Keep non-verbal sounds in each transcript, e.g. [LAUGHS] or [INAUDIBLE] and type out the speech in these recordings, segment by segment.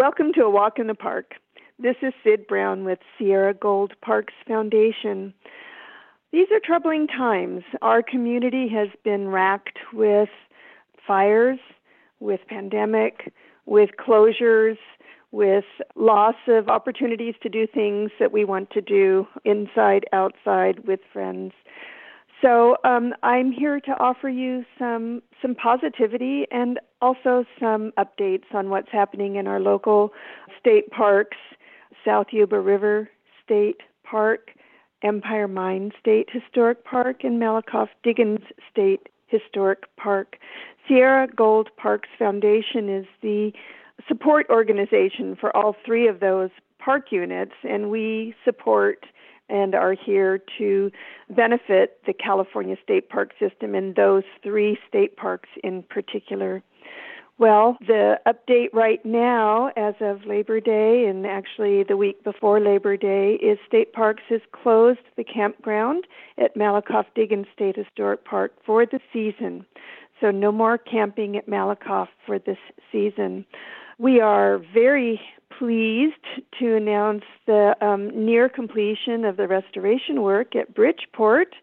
Welcome to A Walk in the Park. This is Sid Brown with Sierra Gold Parks Foundation. These are troubling times. Our community has been racked with fires, with pandemic, with closures, with loss of opportunities to do things that we want to do inside, outside, with friends. So um, I'm here to offer you some some positivity and also some updates on what's happening in our local state parks, South Yuba River State Park, Empire Mine State Historic Park, and Malakoff Diggins State Historic Park. Sierra Gold Parks Foundation is the support organization for all three of those park units, and we support and are here to benefit the California State Park system and those three state parks in particular. Well, the update right now, as of Labor Day, and actually the week before Labor Day, is State Parks has closed the campground at Malakoff Diggins State Historic Park for the season. So, no more camping at Malakoff for this season. We are very pleased to announce the um, near completion of the restoration work at Bridgeport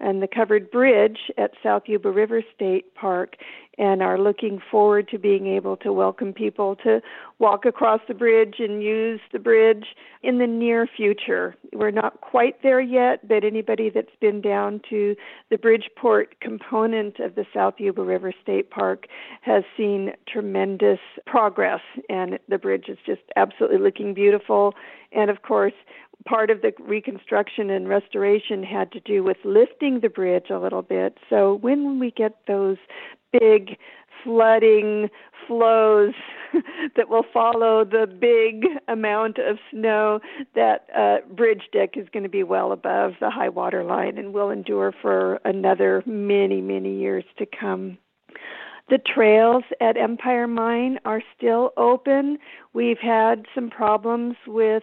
and the covered bridge at South Yuba River State Park and are looking forward to being able to welcome people to walk across the bridge and use the bridge in the near future. We're not quite there yet, but anybody that's been down to the Bridgeport component of the South Yuba River State Park has seen tremendous progress, and the bridge is just absolutely looking beautiful. And of course, part of the reconstruction and restoration had to do with lifting the bridge a little bit. So when we get those big flooding flows [LAUGHS] that will follow the big amount of snow, that uh, bridge deck is going to be well above the high water line and will endure for another many, many years to come. The trails at Empire Mine are still open. We've had some problems with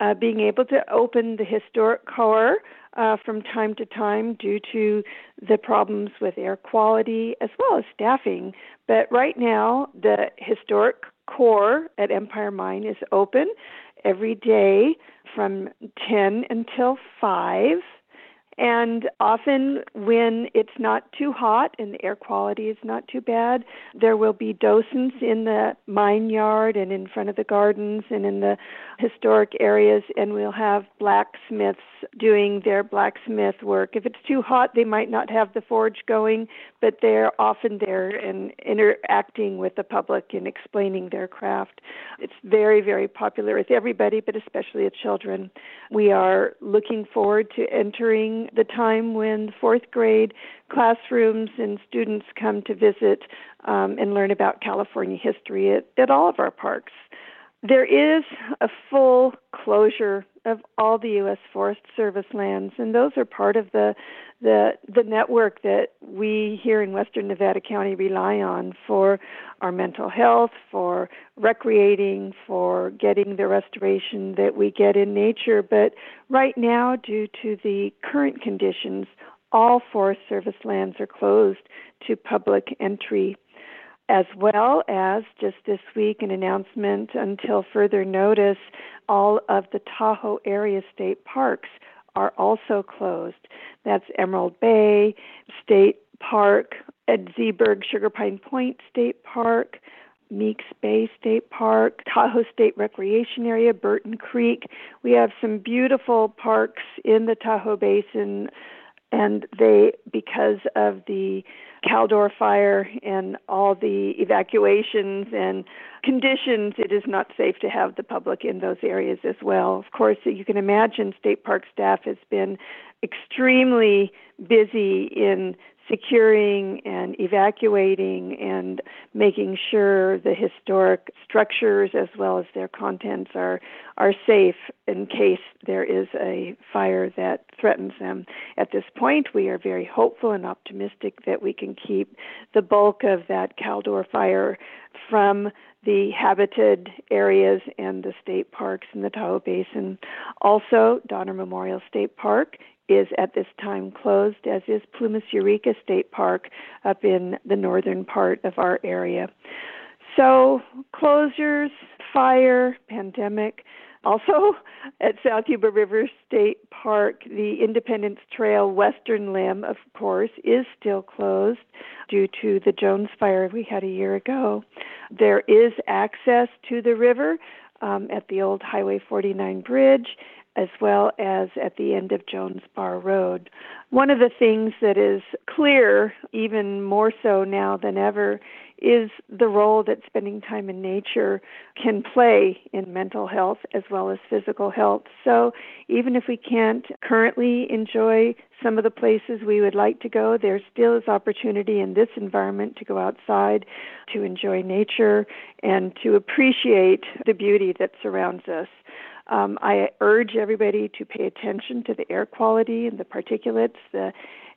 uh, being able to open the historic core uh, from time to time due to the problems with air quality as well as staffing. But right now, the historic core at Empire Mine is open every day from 10 until 5 and often, when it's not too hot and the air quality is not too bad, there will be docents in the mine yard and in front of the gardens and in the historic areas, and we'll have blacksmiths doing their blacksmith work. If it's too hot, they might not have the forge going, but they're often there and interacting with the public and explaining their craft. It's very, very popular with everybody, but especially with children. We are looking forward to entering the time when fourth grade classrooms and students come to visit um, and learn about California history at, at all of our parks. There is a full closure of all the U.S. Forest Service lands, and those are part of the the the network that we here in Western Nevada County rely on for our mental health, for recreating, for getting the restoration that we get in nature. But right now, due to the current conditions, all Forest Service lands are closed to public entry as well as just this week an announcement until further notice all of the Tahoe area state parks are also closed. That's Emerald Bay State Park, Ed Z'berg Sugar Pine Point State Park, Meeks Bay State Park, Tahoe State Recreation Area, Burton Creek. We have some beautiful parks in the Tahoe Basin and they because of the Caldor fire and all the evacuations and conditions, it is not safe to have the public in those areas as well. Of course, you can imagine state park staff has been extremely busy in securing and evacuating and making sure the historic structures as well as their contents are are safe in case there is a fire that threatens them. At this point, we are very hopeful and optimistic that we can keep the bulk of that Caldor fire from the habited areas and the state parks in the Tahoe Basin. Also, Donner Memorial State Park is at this time closed, as is Plumas Eureka State Park up in the northern part of our area. So, closures, fire, pandemic. Also, [LAUGHS] at South Yuba River State Park, the Independence Trail western limb, of course, is still closed due to the Jones fire we had a year ago. There is access to the river um, at the old Highway 49 bridge as well as at the end of Jones Bar Road. One of the things that is clear, even more so now than ever, is the role that spending time in nature can play in mental health as well as physical health. So, even if we can't currently enjoy some of the places we would like to go, there still is opportunity in this environment to go outside, to enjoy nature, and to appreciate the beauty that surrounds us. Um, I urge everybody to pay attention to the air quality and the particulates. The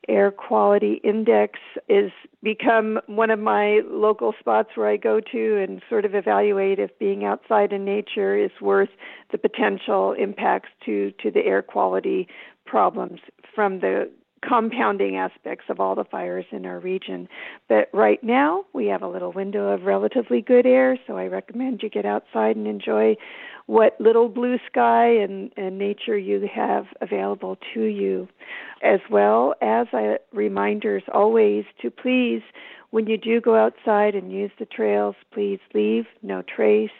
air quality index is become one of my local spots where I go to and sort of evaluate if being outside in nature is worth the potential impacts to to the air quality problems from the compounding aspects of all the fires in our region. But right now, we have a little window of relatively good air, so I recommend you get outside and enjoy what little blue sky and, and nature you have available to you, as well as uh, reminders always to please, when you do go outside and use the trails, please leave no trace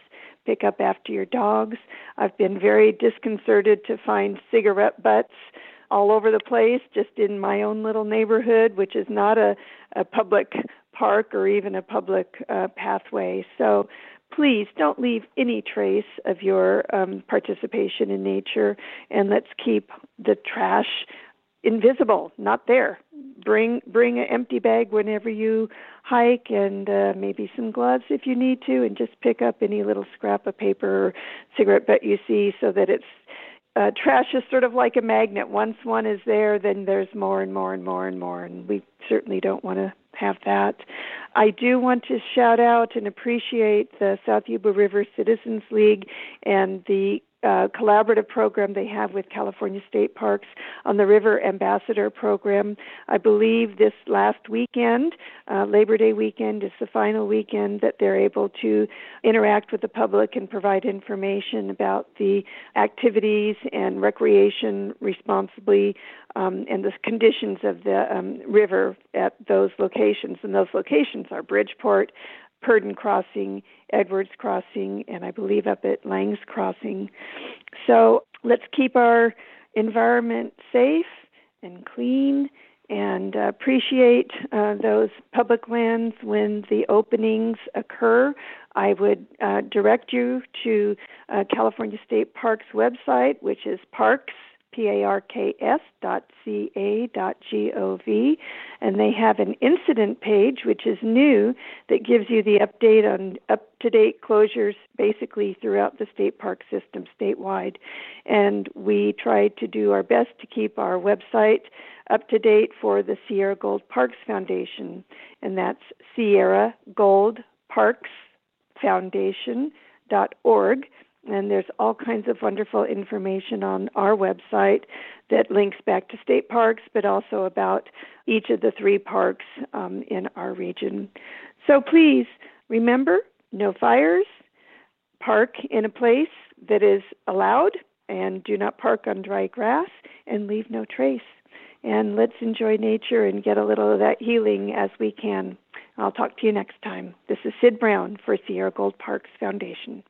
pick up after your dogs. I've been very disconcerted to find cigarette butts all over the place, just in my own little neighborhood, which is not a, a public park or even a public uh, pathway. So please don't leave any trace of your um, participation in nature, and let's keep the trash invisible, not there. Bring bring an empty bag whenever you hike, and uh, maybe some gloves if you need to, and just pick up any little scrap of paper or cigarette butt you see, so that it's uh, trash is sort of like a magnet. Once one is there, then there's more and more and more and more, and we certainly don't want to have that. I do want to shout out and appreciate the South Yuba River Citizens League and the uh, collaborative program they have with California State Parks on the River Ambassador program. I believe this last weekend, uh, Labor Day weekend, is the final weekend that they're able to interact with the public and provide information about the activities and recreation responsibly um, and the conditions of the um, river at those locations. And those locations are Bridgeport, Purdon Crossing, Edwards Crossing, and I believe up at Langs Crossing. So let's keep our environment safe and clean and appreciate uh, those public lands when the openings occur. I would uh, direct you to uh, California State Parks website, which is parks P-A-R-K-S dot C-A dot G-O-V. And they have an incident page, which is new, that gives you the update on up-to-date closures basically throughout the state park system statewide. And we try to do our best to keep our website up to date for the Sierra Gold Parks Foundation. And that's Sierra Gold Parks Foundation dot org and there's all kinds of wonderful information on our website that links back to state parks, but also about each of the three parks um, in our region. So please remember no fires, park in a place that is allowed, and do not park on dry grass, and leave no trace. And let's enjoy nature and get a little of that healing as we can. I'll talk to you next time. This is Sid Brown for Sierra Gold Parks Foundation.